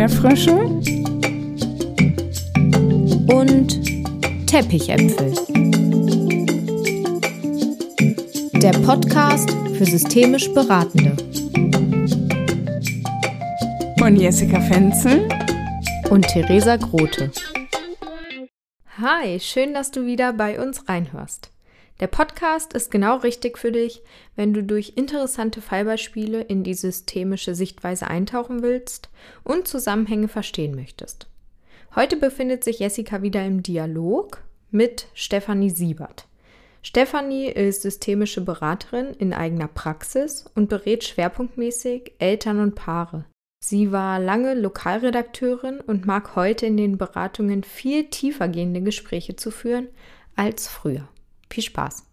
Erdbeerfrösche und Teppichäpfel. Der Podcast für systemisch Beratende. Von Jessica Fenzel und Theresa Grote. Hi, schön, dass du wieder bei uns reinhörst. Der Podcast ist genau richtig für dich, wenn du durch interessante Fallbeispiele in die systemische Sichtweise eintauchen willst und Zusammenhänge verstehen möchtest. Heute befindet sich Jessica wieder im Dialog mit Stefanie Siebert. Stefanie ist systemische Beraterin in eigener Praxis und berät schwerpunktmäßig Eltern und Paare. Sie war lange Lokalredakteurin und mag heute in den Beratungen viel tiefer gehende Gespräche zu führen als früher. Viel Spaß!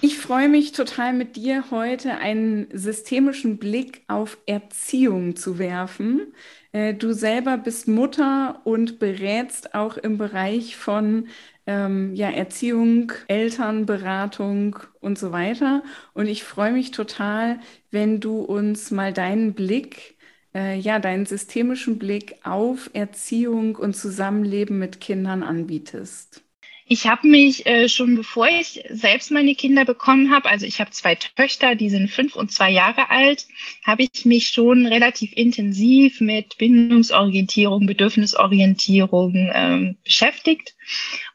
Ich freue mich total mit dir heute einen systemischen Blick auf Erziehung zu werfen. Äh, du selber bist Mutter und berätst auch im Bereich von ähm, ja, Erziehung, Elternberatung und so weiter. Und ich freue mich total, wenn du uns mal deinen Blick, äh, ja, deinen systemischen Blick auf Erziehung und Zusammenleben mit Kindern anbietest. Ich habe mich äh, schon bevor ich selbst meine Kinder bekommen habe, also ich habe zwei Töchter, die sind fünf und zwei Jahre alt, habe ich mich schon relativ intensiv mit Bindungsorientierung, Bedürfnisorientierung ähm, beschäftigt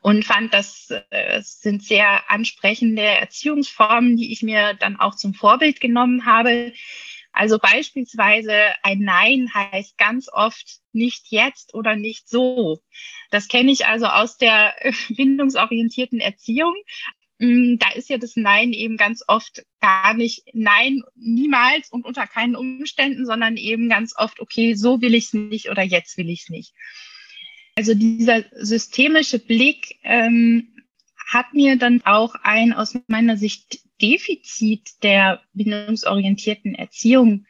und fand, das äh, sind sehr ansprechende Erziehungsformen, die ich mir dann auch zum Vorbild genommen habe. Also beispielsweise ein Nein heißt ganz oft nicht jetzt oder nicht so. Das kenne ich also aus der bindungsorientierten Erziehung. Mm, da ist ja das Nein eben ganz oft gar nicht Nein, niemals und unter keinen Umständen, sondern eben ganz oft, okay, so will ich es nicht oder jetzt will ich es nicht. Also dieser systemische Blick ähm, hat mir dann auch ein aus meiner Sicht Defizit der bindungsorientierten Erziehung,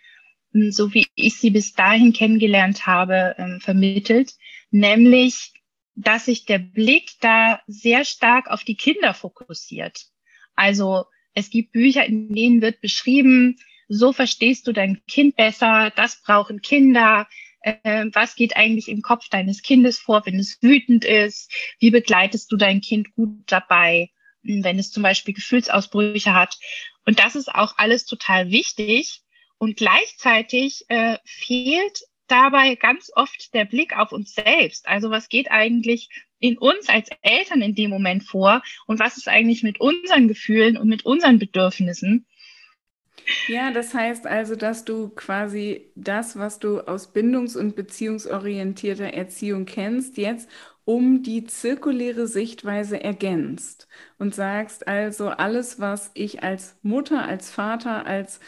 hm, so wie ich sie bis dahin kennengelernt habe, ähm, vermittelt, nämlich, dass sich der Blick da sehr stark auf die Kinder fokussiert. Also es gibt Bücher, in denen wird beschrieben, so verstehst du dein Kind besser, das brauchen Kinder, äh, was geht eigentlich im Kopf deines Kindes vor, wenn es wütend ist, wie begleitest du dein Kind gut dabei wenn es zum Beispiel Gefühlsausbrüche hat. Und das ist auch alles total wichtig. Und gleichzeitig äh, fehlt dabei ganz oft der Blick auf uns selbst. Also was geht eigentlich in uns als Eltern in dem Moment vor und was ist eigentlich mit unseren Gefühlen und mit unseren Bedürfnissen? Ja, das heißt also, dass du quasi das, was du aus bindungs- und beziehungsorientierter Erziehung kennst, jetzt um die zirkuläre Sichtweise ergänzt und sagst also, alles, was ich als Mutter, als Vater, als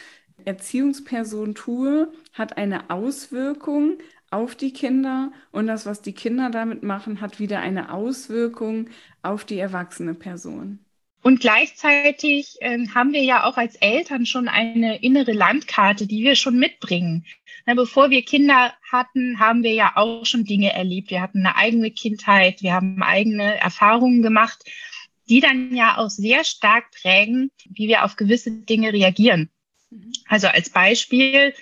Erziehungsperson tue, hat eine Auswirkung auf die Kinder und das, was die Kinder damit machen, hat wieder eine Auswirkung auf die erwachsene Person. Und gleichzeitig äh, haben wir ja auch als Eltern schon eine innere Landkarte, die wir schon mitbringen. Na, bevor wir Kinder hatten, haben wir ja auch schon Dinge erlebt. Wir hatten eine eigene Kindheit, wir haben eigene Erfahrungen gemacht, die dann ja auch sehr stark prägen, wie wir auf gewisse Dinge reagieren. Mhm. Also als Beispiel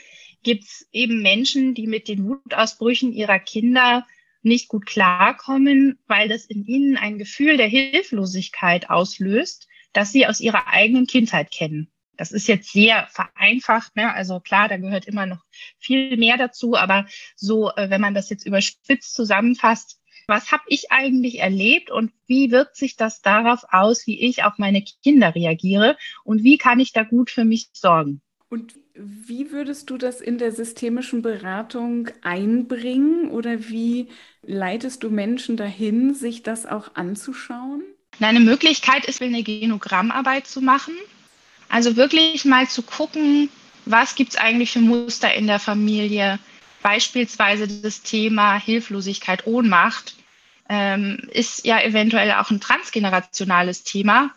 gibt es eben Menschen, die mit den Wutausbrüchen ihrer Kinder nicht gut klarkommen, weil das in ihnen ein Gefühl der Hilflosigkeit auslöst, das sie aus ihrer eigenen Kindheit kennen. Das ist jetzt sehr vereinfacht, ne? also klar, da gehört immer noch viel mehr dazu, aber so, äh, wenn man das jetzt überspitzt zusammenfasst, was habe ich eigentlich erlebt und wie wirkt sich das darauf aus, wie ich auf meine Kinder reagiere und wie kann ich da gut für mich sorgen? Und wie würdest du das in der systemischen Beratung einbringen oder wie leitest du Menschen dahin, sich das auch anzuschauen? Eine Möglichkeit ist, eine Genogrammarbeit zu machen. Also wirklich mal zu gucken, was gibt es eigentlich für Muster in der Familie. Beispielsweise das Thema Hilflosigkeit, Ohnmacht ähm, ist ja eventuell auch ein transgenerationales Thema.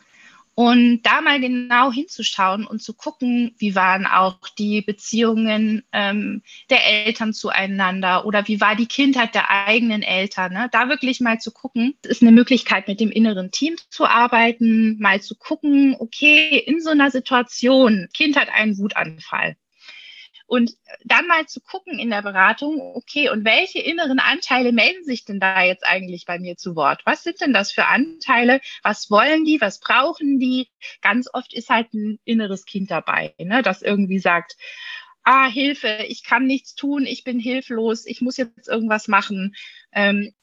Und da mal genau hinzuschauen und zu gucken, wie waren auch die Beziehungen ähm, der Eltern zueinander oder wie war die Kindheit der eigenen Eltern. Ne? Da wirklich mal zu gucken, ist eine Möglichkeit, mit dem inneren Team zu arbeiten, mal zu gucken, okay, in so einer Situation, Kind hat einen Wutanfall. Und dann mal zu gucken in der Beratung, okay, und welche inneren Anteile melden sich denn da jetzt eigentlich bei mir zu Wort? Was sind denn das für Anteile? Was wollen die? Was brauchen die? Ganz oft ist halt ein inneres Kind dabei, ne, das irgendwie sagt, ah, Hilfe, ich kann nichts tun, ich bin hilflos, ich muss jetzt irgendwas machen. Ähm,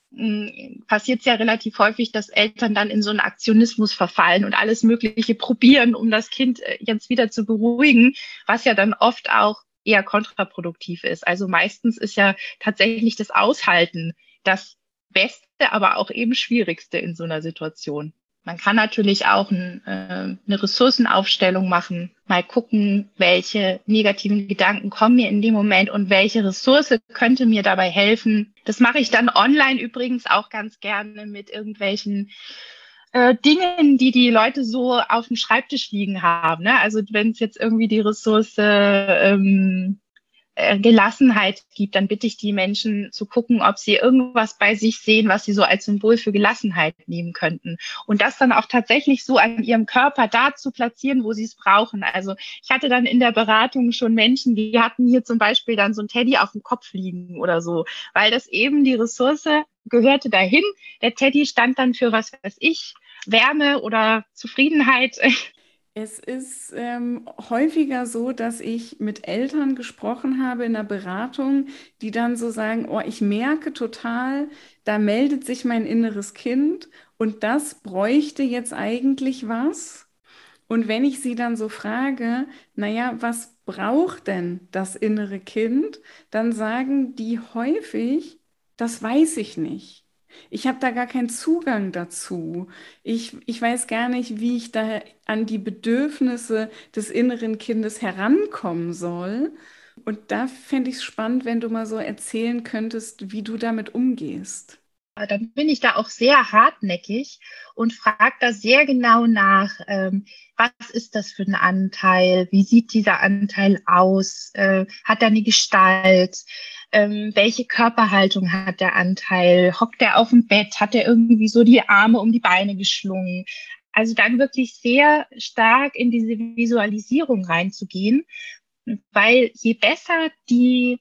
passiert es ja relativ häufig, dass Eltern dann in so einen Aktionismus verfallen und alles Mögliche probieren, um das Kind äh, jetzt wieder zu beruhigen, was ja dann oft auch eher kontraproduktiv ist. Also meistens ist ja tatsächlich das Aushalten das Beste, aber auch eben Schwierigste in so einer Situation. Man kann natürlich auch ein, äh, eine Ressourcenaufstellung machen, mal gucken, welche negativen Gedanken kommen mir in dem Moment und welche Ressource könnte mir dabei helfen. Das mache ich dann online übrigens auch ganz gerne mit irgendwelchen äh, Dingen, die die Leute so auf dem Schreibtisch liegen haben. Ne? Also wenn es jetzt irgendwie die Ressource ähm, äh, Gelassenheit gibt, dann bitte ich die Menschen zu gucken, ob sie irgendwas bei sich sehen, was sie so als Symbol für Gelassenheit nehmen könnten. Und das dann auch tatsächlich so an ihrem Körper da zu platzieren, wo sie es brauchen. Also ich hatte dann in der Beratung schon Menschen, die hatten hier zum Beispiel dann so ein Teddy auf dem Kopf liegen oder so, weil das eben die Ressource gehörte dahin. Der Teddy stand dann für was weiß ich, Wärme oder Zufriedenheit Es ist ähm, häufiger so, dass ich mit Eltern gesprochen habe in der Beratung, die dann so sagen, oh, ich merke total, da meldet sich mein inneres Kind und das bräuchte jetzt eigentlich was. Und wenn ich sie dann so frage, naja, was braucht denn das innere Kind, dann sagen die häufig, das weiß ich nicht. Ich habe da gar keinen Zugang dazu. Ich, ich weiß gar nicht, wie ich da an die Bedürfnisse des inneren Kindes herankommen soll. Und da fände ich es spannend, wenn du mal so erzählen könntest, wie du damit umgehst. Dann bin ich da auch sehr hartnäckig und frage da sehr genau nach, ähm, was ist das für ein Anteil? Wie sieht dieser Anteil aus? Äh, hat er eine Gestalt? Ähm, welche Körperhaltung hat der Anteil? Hockt er auf dem Bett? Hat er irgendwie so die Arme um die Beine geschlungen? Also dann wirklich sehr stark in diese Visualisierung reinzugehen, weil je besser die,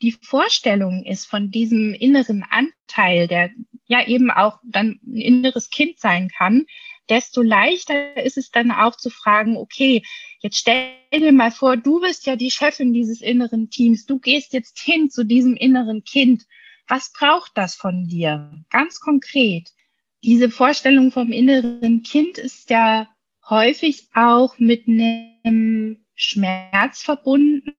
die Vorstellung ist von diesem inneren Anteil, der ja eben auch dann ein inneres Kind sein kann, desto leichter ist es dann auch zu fragen, okay, jetzt stell dir mal vor, du bist ja die Chefin dieses inneren Teams, du gehst jetzt hin zu diesem inneren Kind. Was braucht das von dir? Ganz konkret. Diese Vorstellung vom inneren Kind ist ja häufig auch mit einem Schmerz verbunden,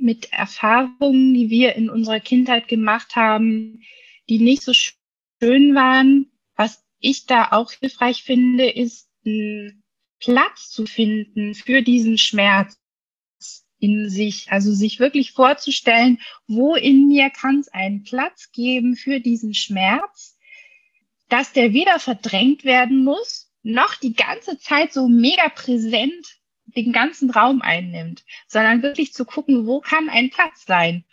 mit Erfahrungen, die wir in unserer Kindheit gemacht haben, die nicht so schön waren, ich da auch hilfreich finde, ist einen Platz zu finden für diesen Schmerz in sich. Also sich wirklich vorzustellen, wo in mir kann es einen Platz geben für diesen Schmerz, dass der weder verdrängt werden muss, noch die ganze Zeit so mega präsent den ganzen Raum einnimmt, sondern wirklich zu gucken, wo kann ein Platz sein.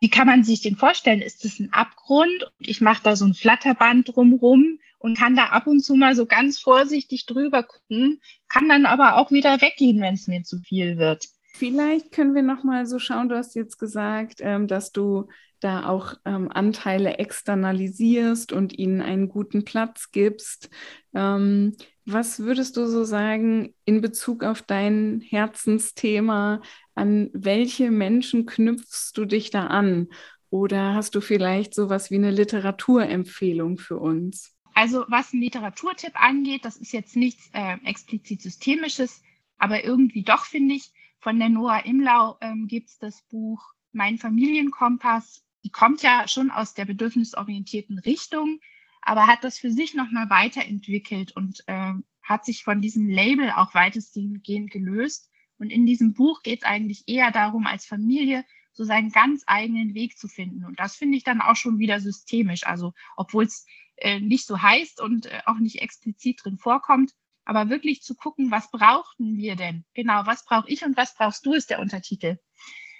Wie kann man sich den vorstellen? Ist es ein Abgrund und ich mache da so ein Flatterband drumrum und kann da ab und zu mal so ganz vorsichtig drüber gucken, kann dann aber auch wieder weggehen, wenn es mir zu viel wird. Vielleicht können wir noch mal so schauen. Du hast jetzt gesagt, ähm, dass du da auch ähm, Anteile externalisierst und ihnen einen guten Platz gibst. Ähm, was würdest du so sagen in Bezug auf dein Herzensthema? An welche Menschen knüpfst du dich da an? Oder hast du vielleicht sowas wie eine Literaturempfehlung für uns? Also was ein Literaturtipp angeht, das ist jetzt nichts äh, explizit Systemisches, aber irgendwie doch, finde ich. Von der Noah Imlau ähm, gibt es das Buch Mein Familienkompass. Die kommt ja schon aus der bedürfnisorientierten Richtung, aber hat das für sich nochmal weiterentwickelt und äh, hat sich von diesem Label auch weitestgehend gelöst. Und in diesem Buch geht es eigentlich eher darum, als Familie so seinen ganz eigenen Weg zu finden. Und das finde ich dann auch schon wieder systemisch. Also, obwohl es äh, nicht so heißt und äh, auch nicht explizit drin vorkommt, aber wirklich zu gucken, was brauchten wir denn? Genau, was brauche ich und was brauchst du, ist der Untertitel.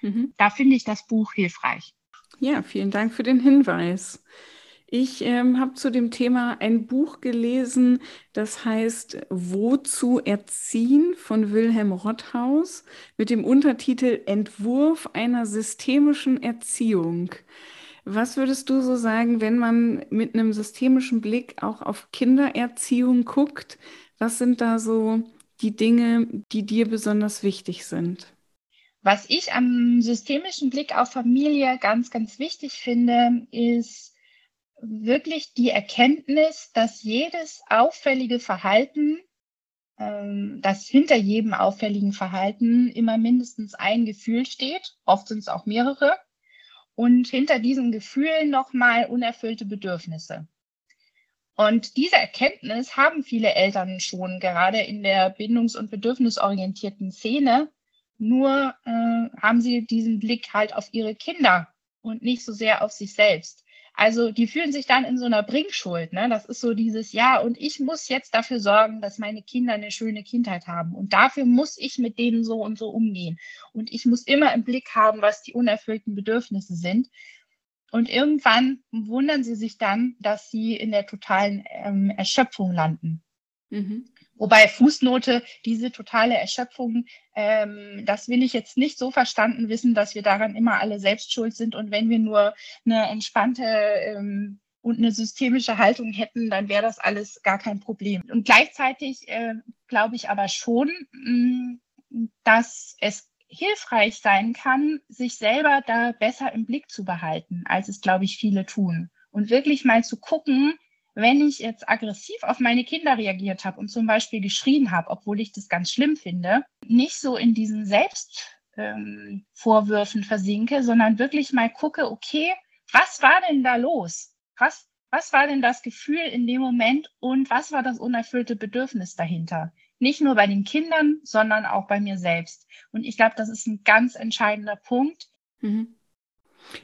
Mhm. Da finde ich das Buch hilfreich. Ja, vielen Dank für den Hinweis. Ich ähm, habe zu dem Thema ein Buch gelesen, das heißt Wozu erziehen von Wilhelm Rotthaus mit dem Untertitel Entwurf einer systemischen Erziehung. Was würdest du so sagen, wenn man mit einem systemischen Blick auch auf Kindererziehung guckt? Was sind da so die Dinge, die dir besonders wichtig sind? Was ich am systemischen Blick auf Familie ganz, ganz wichtig finde, ist wirklich die Erkenntnis, dass jedes auffällige Verhalten, ähm, dass hinter jedem auffälligen Verhalten immer mindestens ein Gefühl steht, oft sind es auch mehrere, und hinter diesen Gefühlen nochmal unerfüllte Bedürfnisse. Und diese Erkenntnis haben viele Eltern schon, gerade in der bindungs- und bedürfnisorientierten Szene. Nur äh, haben sie diesen Blick halt auf ihre Kinder und nicht so sehr auf sich selbst. Also die fühlen sich dann in so einer Bringschuld. Ne? Das ist so dieses, ja, und ich muss jetzt dafür sorgen, dass meine Kinder eine schöne Kindheit haben. Und dafür muss ich mit denen so und so umgehen. Und ich muss immer im Blick haben, was die unerfüllten Bedürfnisse sind. Und irgendwann wundern sie sich dann, dass sie in der totalen ähm, Erschöpfung landen. Mhm. Wobei Fußnote, diese totale Erschöpfung, ähm, das will ich jetzt nicht so verstanden wissen, dass wir daran immer alle selbst schuld sind. Und wenn wir nur eine entspannte ähm, und eine systemische Haltung hätten, dann wäre das alles gar kein Problem. Und gleichzeitig äh, glaube ich aber schon, mh, mm, dass es hilfreich sein kann, sich selber da besser im Blick zu behalten, als es, glaube ich, viele tun. Und wirklich mal zu gucken, wenn ich jetzt aggressiv auf meine Kinder reagiert habe und zum Beispiel geschrien habe, obwohl ich das ganz schlimm finde, nicht so in diesen Selbstvorwürfen ähm, versinke, sondern wirklich mal gucke, okay, was war denn da los? Was, was war denn das Gefühl in dem Moment und was war das unerfüllte Bedürfnis dahinter? Nicht nur bei den Kindern, sondern auch bei mir selbst. Und ich glaube, das ist ein ganz entscheidender Punkt. Mhm.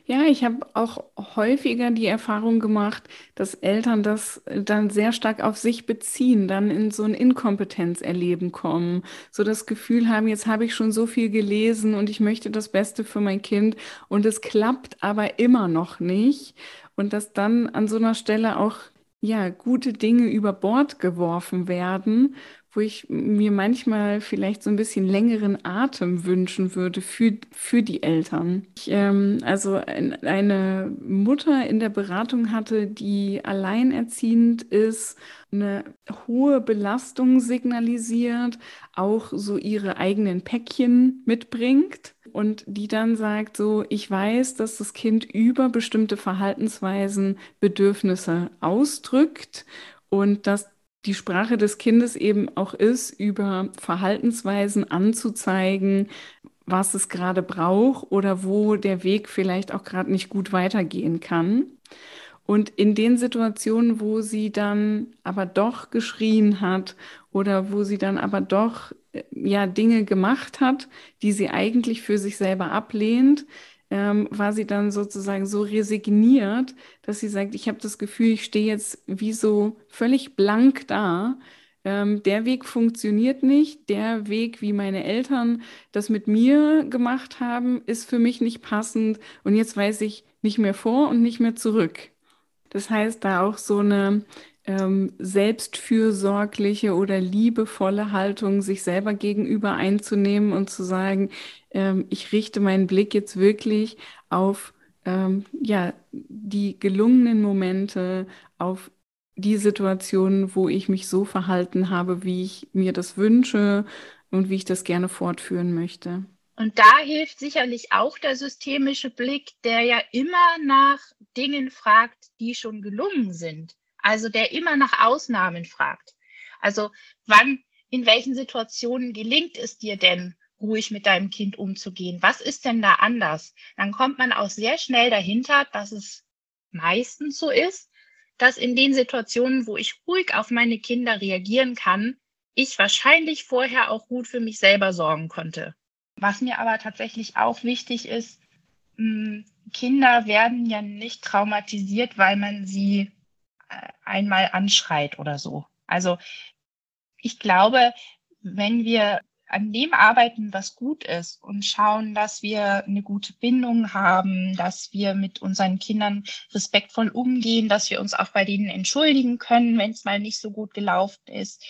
Ja, ich habe auch häufiger die Erfahrung gemacht, dass Eltern das dann sehr stark auf sich beziehen, dann in so ein Inkompetenzerleben kommen, so das Gefühl haben, jetzt habe ich schon so viel gelesen und ich möchte das Beste für mein Kind und es klappt aber immer noch nicht. Und dass dann an so einer Stelle auch ja gute Dinge über Bord geworfen werden wo ich mir manchmal vielleicht so ein bisschen längeren Atem wünschen würde für, für die Eltern. Ich, ähm, also ein, eine Mutter in der Beratung hatte, die alleinerziehend ist, eine hohe Belastung signalisiert, auch so ihre eigenen Päckchen mitbringt und die dann sagt so, ich weiß, dass das Kind über bestimmte Verhaltensweisen Bedürfnisse ausdrückt und dass die Sprache des Kindes eben auch ist, über Verhaltensweisen anzuzeigen, was es gerade braucht oder wo der Weg vielleicht auch gerade nicht gut weitergehen kann. Und in den Situationen, wo sie dann aber doch geschrien hat oder wo sie dann aber doch äh, ja Dinge gemacht hat, die sie eigentlich für sich selber ablehnt, ähm, war sie dann sozusagen so resigniert, dass sie sagt, ich habe das Gefühl, ich stehe jetzt wie so völlig blank da. Ähm, der Weg funktioniert nicht. Der Weg, wie meine Eltern das mit mir gemacht haben, ist für mich nicht passend. Und jetzt weiß ich nicht mehr vor und nicht mehr zurück. Das heißt, da auch so eine ähm, selbstfürsorgliche oder liebevolle Haltung sich selber gegenüber einzunehmen und zu sagen, ähm, ich richte meinen Blick jetzt wirklich auf ähm, ja, die gelungenen Momente, auf die Situationen, wo ich mich so verhalten habe, wie ich mir das wünsche und wie ich das gerne fortführen möchte. Und da hilft sicherlich auch der systemische Blick, der ja immer nach Dingen fragt, die schon gelungen sind. Also der immer nach Ausnahmen fragt. Also wann, in welchen Situationen gelingt es dir denn, ruhig mit deinem Kind umzugehen. Was ist denn da anders? Dann kommt man auch sehr schnell dahinter, dass es meistens so ist, dass in den Situationen, wo ich ruhig auf meine Kinder reagieren kann, ich wahrscheinlich vorher auch gut für mich selber sorgen konnte. Was mir aber tatsächlich auch wichtig ist, hm, Kinder werden ja nicht traumatisiert, weil man sie einmal anschreit oder so. Also ich glaube, wenn wir an dem arbeiten, was gut ist und schauen, dass wir eine gute Bindung haben, dass wir mit unseren Kindern respektvoll umgehen, dass wir uns auch bei denen entschuldigen können, wenn es mal nicht so gut gelaufen ist,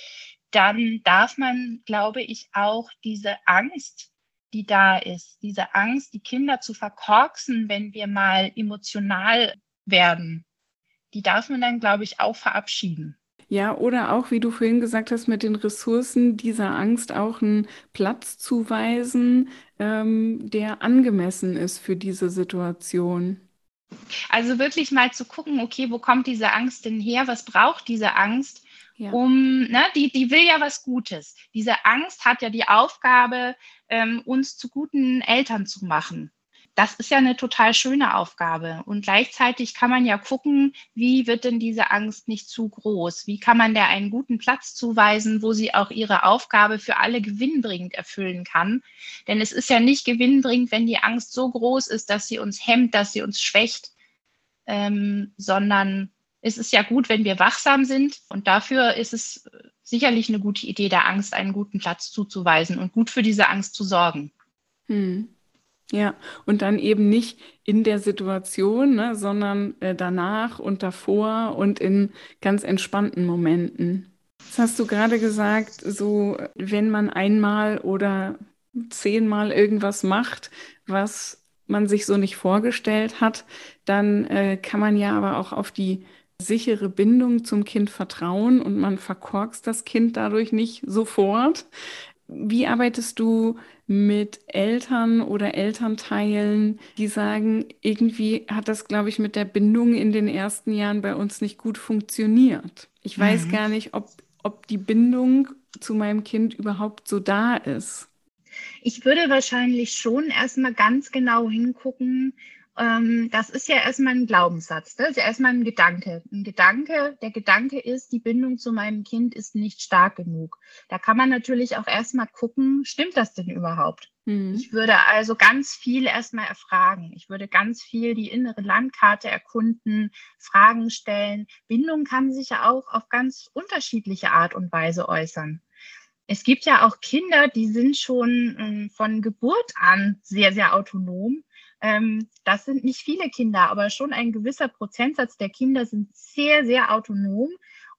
dann darf man, glaube ich, auch diese Angst, die da ist, diese Angst, die Kinder zu verkorksen, wenn wir mal emotional werden, die darf man dann, glaube ich, auch verabschieden. Ja, oder auch, wie du vorhin gesagt hast, mit den Ressourcen dieser Angst auch einen Platz zuweisen, ähm, der angemessen ist für diese Situation. Also wirklich mal zu gucken, okay, wo kommt diese Angst denn her? Was braucht diese Angst? Ja. Um, ne, die, die will ja was Gutes. Diese Angst hat ja die Aufgabe, ähm, uns zu guten Eltern zu machen das ist ja eine total schöne Aufgabe. Und gleichzeitig kann man ja gucken, wie wird denn diese Angst nicht zu groß? Wie kann man der einen guten Platz zuweisen, wo sie auch ihre Aufgabe für alle gewinnbringend erfüllen kann? Denn es ist ja nicht gewinnbringend, wenn die Angst so groß ist, dass sie uns hemmt, dass sie uns schwächt, ähm, sondern es ist ja gut, wenn wir wachsam sind. Und dafür ist es sicherlich eine gute Idee, der Angst einen guten Platz zuzuweisen und gut für diese Angst zu sorgen. Hm. Ja, und dann eben nicht in der Situation, ne, sondern äh, danach und davor und in ganz entspannten Momenten. Das hast du gerade gesagt, so wenn man einmal oder zehnmal irgendwas macht, was man sich so nicht vorgestellt hat, dann äh, kann man ja aber auch auf die sichere Bindung zum Kind vertrauen und man verkorkst das Kind dadurch nicht sofort. Wie arbeitest du mit Eltern oder Elternteilen, die sagen, irgendwie hat das, glaube ich, mit der Bindung in den ersten Jahren bei uns nicht gut funktioniert. Ich weiß mhm. gar nicht, ob, ob die Bindung zu meinem Kind überhaupt so da ist. Ich würde wahrscheinlich schon erstmal ganz genau hingucken, ähm, das ist ja erstmal ein Glaubenssatz, das ist ja erstmal ein Gedanke. Ein Gedanke, der Gedanke ist, die Bindung zu meinem Kind ist nicht stark genug. Da kann man natürlich auch erstmal gucken, stimmt das denn überhaupt? Mhm. Ich würde also ganz viel erstmal erfragen. Ich würde ganz viel die innere Landkarte erkunden, Fragen stellen. Bindung kann sich ja auch auf ganz unterschiedliche Art und Weise äußern. Es gibt ja auch Kinder, die sind schon ähm, von Geburt an sehr, sehr autonom ähm, das sind nicht viele Kinder, aber schon ein gewisser Prozentsatz der Kinder sind sehr, sehr autonom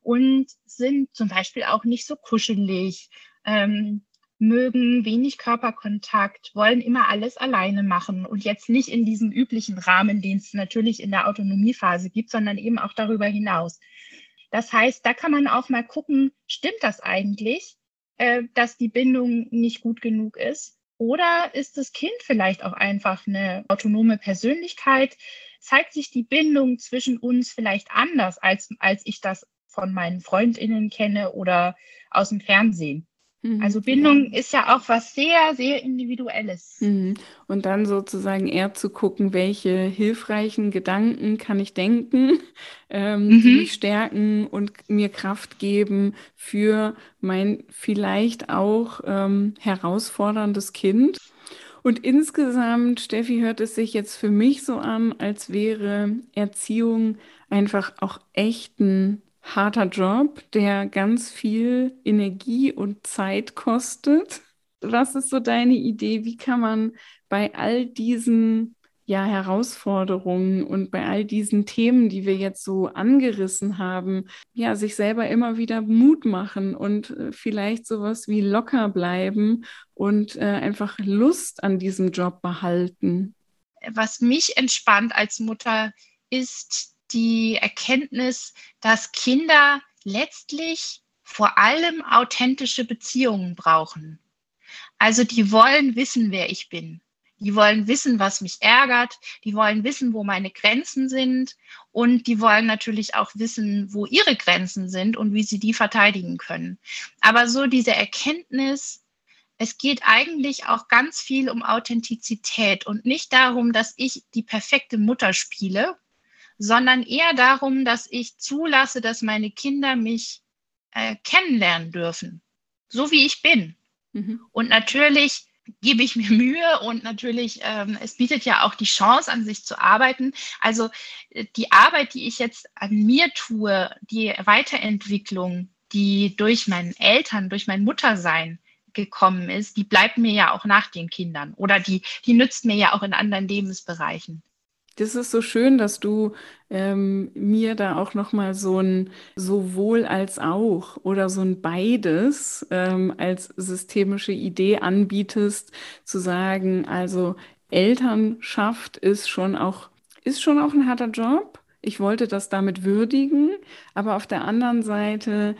und sind zum Beispiel auch nicht so kuschelig, ähm, mögen wenig Körperkontakt, wollen immer alles alleine machen und jetzt nicht in diesem üblichen Rahmen, den es natürlich in der Autonomiephase gibt, sondern eben auch darüber hinaus. Das heißt, da kann man auch mal gucken, stimmt das eigentlich, äh, dass die Bindung nicht gut genug ist? Oder ist das Kind vielleicht auch einfach eine autonome Persönlichkeit? Zeigt sich die Bindung zwischen uns vielleicht anders, als, als ich das von meinen Freundinnen kenne oder aus dem Fernsehen? Mhm. Also Bindung ist ja auch was sehr, sehr Individuelles. Mhm. Und dann sozusagen eher zu gucken, welche hilfreichen Gedanken kann ich denken, ähm, mhm. die mich stärken und mir Kraft geben für mein vielleicht auch ähm, herausforderndes Kind. Und insgesamt, Steffi, hört es sich jetzt für mich so an, als wäre Erziehung einfach auch echt ein harter Job, der ganz viel Energie und Zeit kostet. Was ist so deine Idee? Wie kann man bei all diesen ja, Herausforderungen und bei all diesen Themen, die wir jetzt so angerissen haben, ja, sich selber immer wieder Mut machen und äh, vielleicht sowas wie locker bleiben und äh, einfach Lust an diesem Job behalten? Was mich entspannt als Mutter ist die Erkenntnis, dass Kinder letztlich vor allem authentische Beziehungen brauchen. Also die wollen wissen, wer ich bin. Die wollen wissen, was mich ärgert. Die wollen wissen, wo meine Grenzen sind. Und die wollen natürlich auch wissen, wo ihre Grenzen sind und wie sie die verteidigen können. Aber so diese Erkenntnis, es geht eigentlich auch ganz viel um Authentizität und nicht darum, dass ich die perfekte Mutter spiele sondern eher darum, dass ich zulasse, dass meine Kinder mich äh, kennenlernen dürfen, so wie ich bin. Mhm. Und natürlich gebe ich mir Mühe und natürlich, ähm, es bietet ja auch die Chance, an sich zu arbeiten. Also äh, die Arbeit, die ich jetzt an mir tue, die Weiterentwicklung, die durch meinen Eltern, durch mein Muttersein gekommen ist, die bleibt mir ja auch nach den Kindern oder die, die nützt mir ja auch in anderen Lebensbereichen. Das ist so schön, dass du ähm, mir da auch noch mal so ein sowohl als auch oder so ein beides ähm, als systemische Idee anbietest, zu sagen, also Elternschaft ist schon auch ist schon auch ein harter Job. Ich wollte das damit würdigen, aber auf der anderen Seite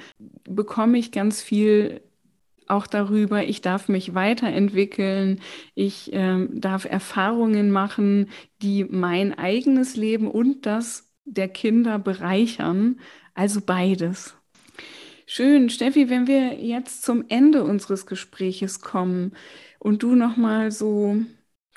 bekomme ich ganz viel auch darüber, ich darf mich weiterentwickeln, ich ähm, darf Erfahrungen machen, die mein eigenes Leben und das der Kinder bereichern. Also beides. Schön, Steffi, wenn wir jetzt zum Ende unseres Gespräches kommen und du noch mal so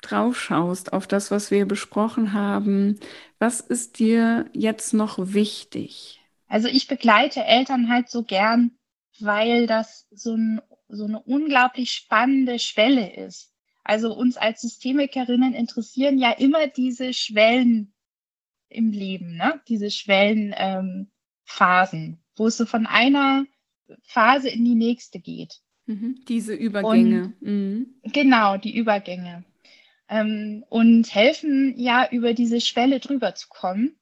drauf schaust auf das, was wir besprochen haben, was ist dir jetzt noch wichtig? Also ich begleite Eltern halt so gern, weil das so ein so eine unglaublich spannende Schwelle ist. Also uns als Systemikerinnen interessieren ja immer diese Schwellen im Leben, ne? diese Schwellenphasen, ähm, wo es so von einer Phase in die nächste geht. Mhm, diese Übergänge. Und, mhm. Genau, die Übergänge. Ähm, und helfen ja über diese Schwelle drüber zu kommen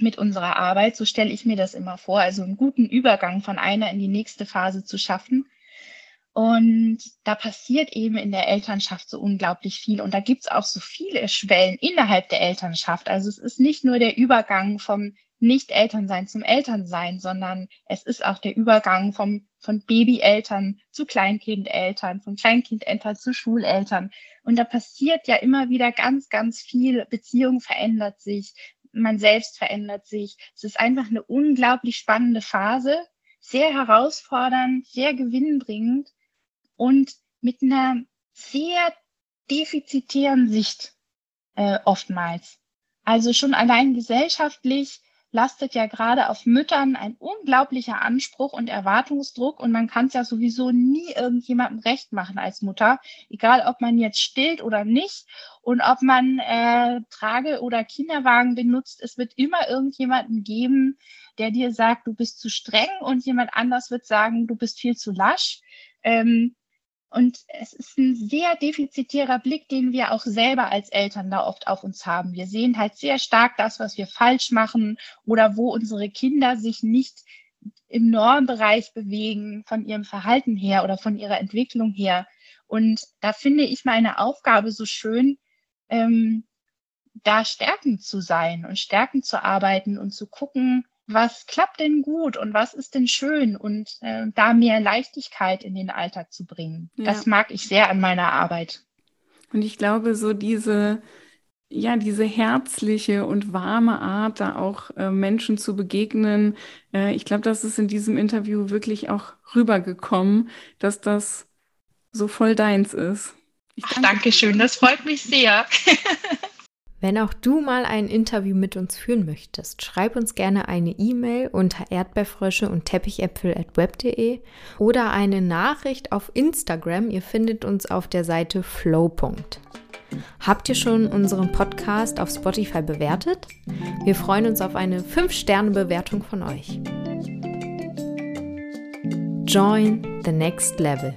mit unserer Arbeit, so stelle ich mir das immer vor, also einen guten Übergang von einer in die nächste Phase zu schaffen. Und da passiert eben in der Elternschaft so unglaublich viel. Und da gibt es auch so viele Schwellen innerhalb der Elternschaft. Also es ist nicht nur der Übergang vom Nicht-Elternsein zum Elternsein, sondern es ist auch der Übergang vom, von Babyeltern zu Kleinkindeltern, von Kleinkindeltern zu Schuleltern. Und da passiert ja immer wieder ganz, ganz viel. Beziehung verändert sich, man selbst verändert sich. Es ist einfach eine unglaublich spannende Phase, sehr herausfordernd, sehr gewinnbringend und mit einer sehr defizitären Sicht äh, oftmals. Also schon allein gesellschaftlich lastet ja gerade auf Müttern ein unglaublicher Anspruch und Erwartungsdruck und man kann es ja sowieso nie irgendjemandem recht machen als Mutter, egal ob man jetzt stillt oder nicht und ob man äh, Trage- oder Kinderwagen benutzt. Es wird immer irgendjemanden geben, der dir sagt, du bist zu streng und jemand anders wird sagen, du bist viel zu lasch. Ähm, und es ist ein sehr defizitärer Blick, den wir auch selber als Eltern da oft auf uns haben. Wir sehen halt sehr stark das, was wir falsch machen oder wo unsere Kinder sich nicht im Normbereich bewegen von ihrem Verhalten her oder von ihrer Entwicklung her. Und da finde ich meine Aufgabe so schön, ähm, da stärkend zu sein und stärkend zu arbeiten und zu gucken, was klappt denn gut und was ist denn schön und äh, da mehr Leichtigkeit in den Alltag zu bringen. Ja. Das mag ich sehr an meiner Arbeit. Und ich glaube, so diese, ja, diese herzliche und warme Art, da auch äh, Menschen zu begegnen, äh, ich glaube, das ist in diesem Interview wirklich auch rübergekommen, dass das so voll deins ist. Ich danke Ach, Dankeschön, das freut mich sehr. Wenn auch du mal ein Interview mit uns führen möchtest, schreib uns gerne eine E-Mail unter erdbeerfrösche und teppichäpfel at web.de oder eine Nachricht auf Instagram. Ihr findet uns auf der Seite flow. Habt ihr schon unseren Podcast auf Spotify bewertet? Wir freuen uns auf eine 5-Sterne-Bewertung von euch. Join the next level.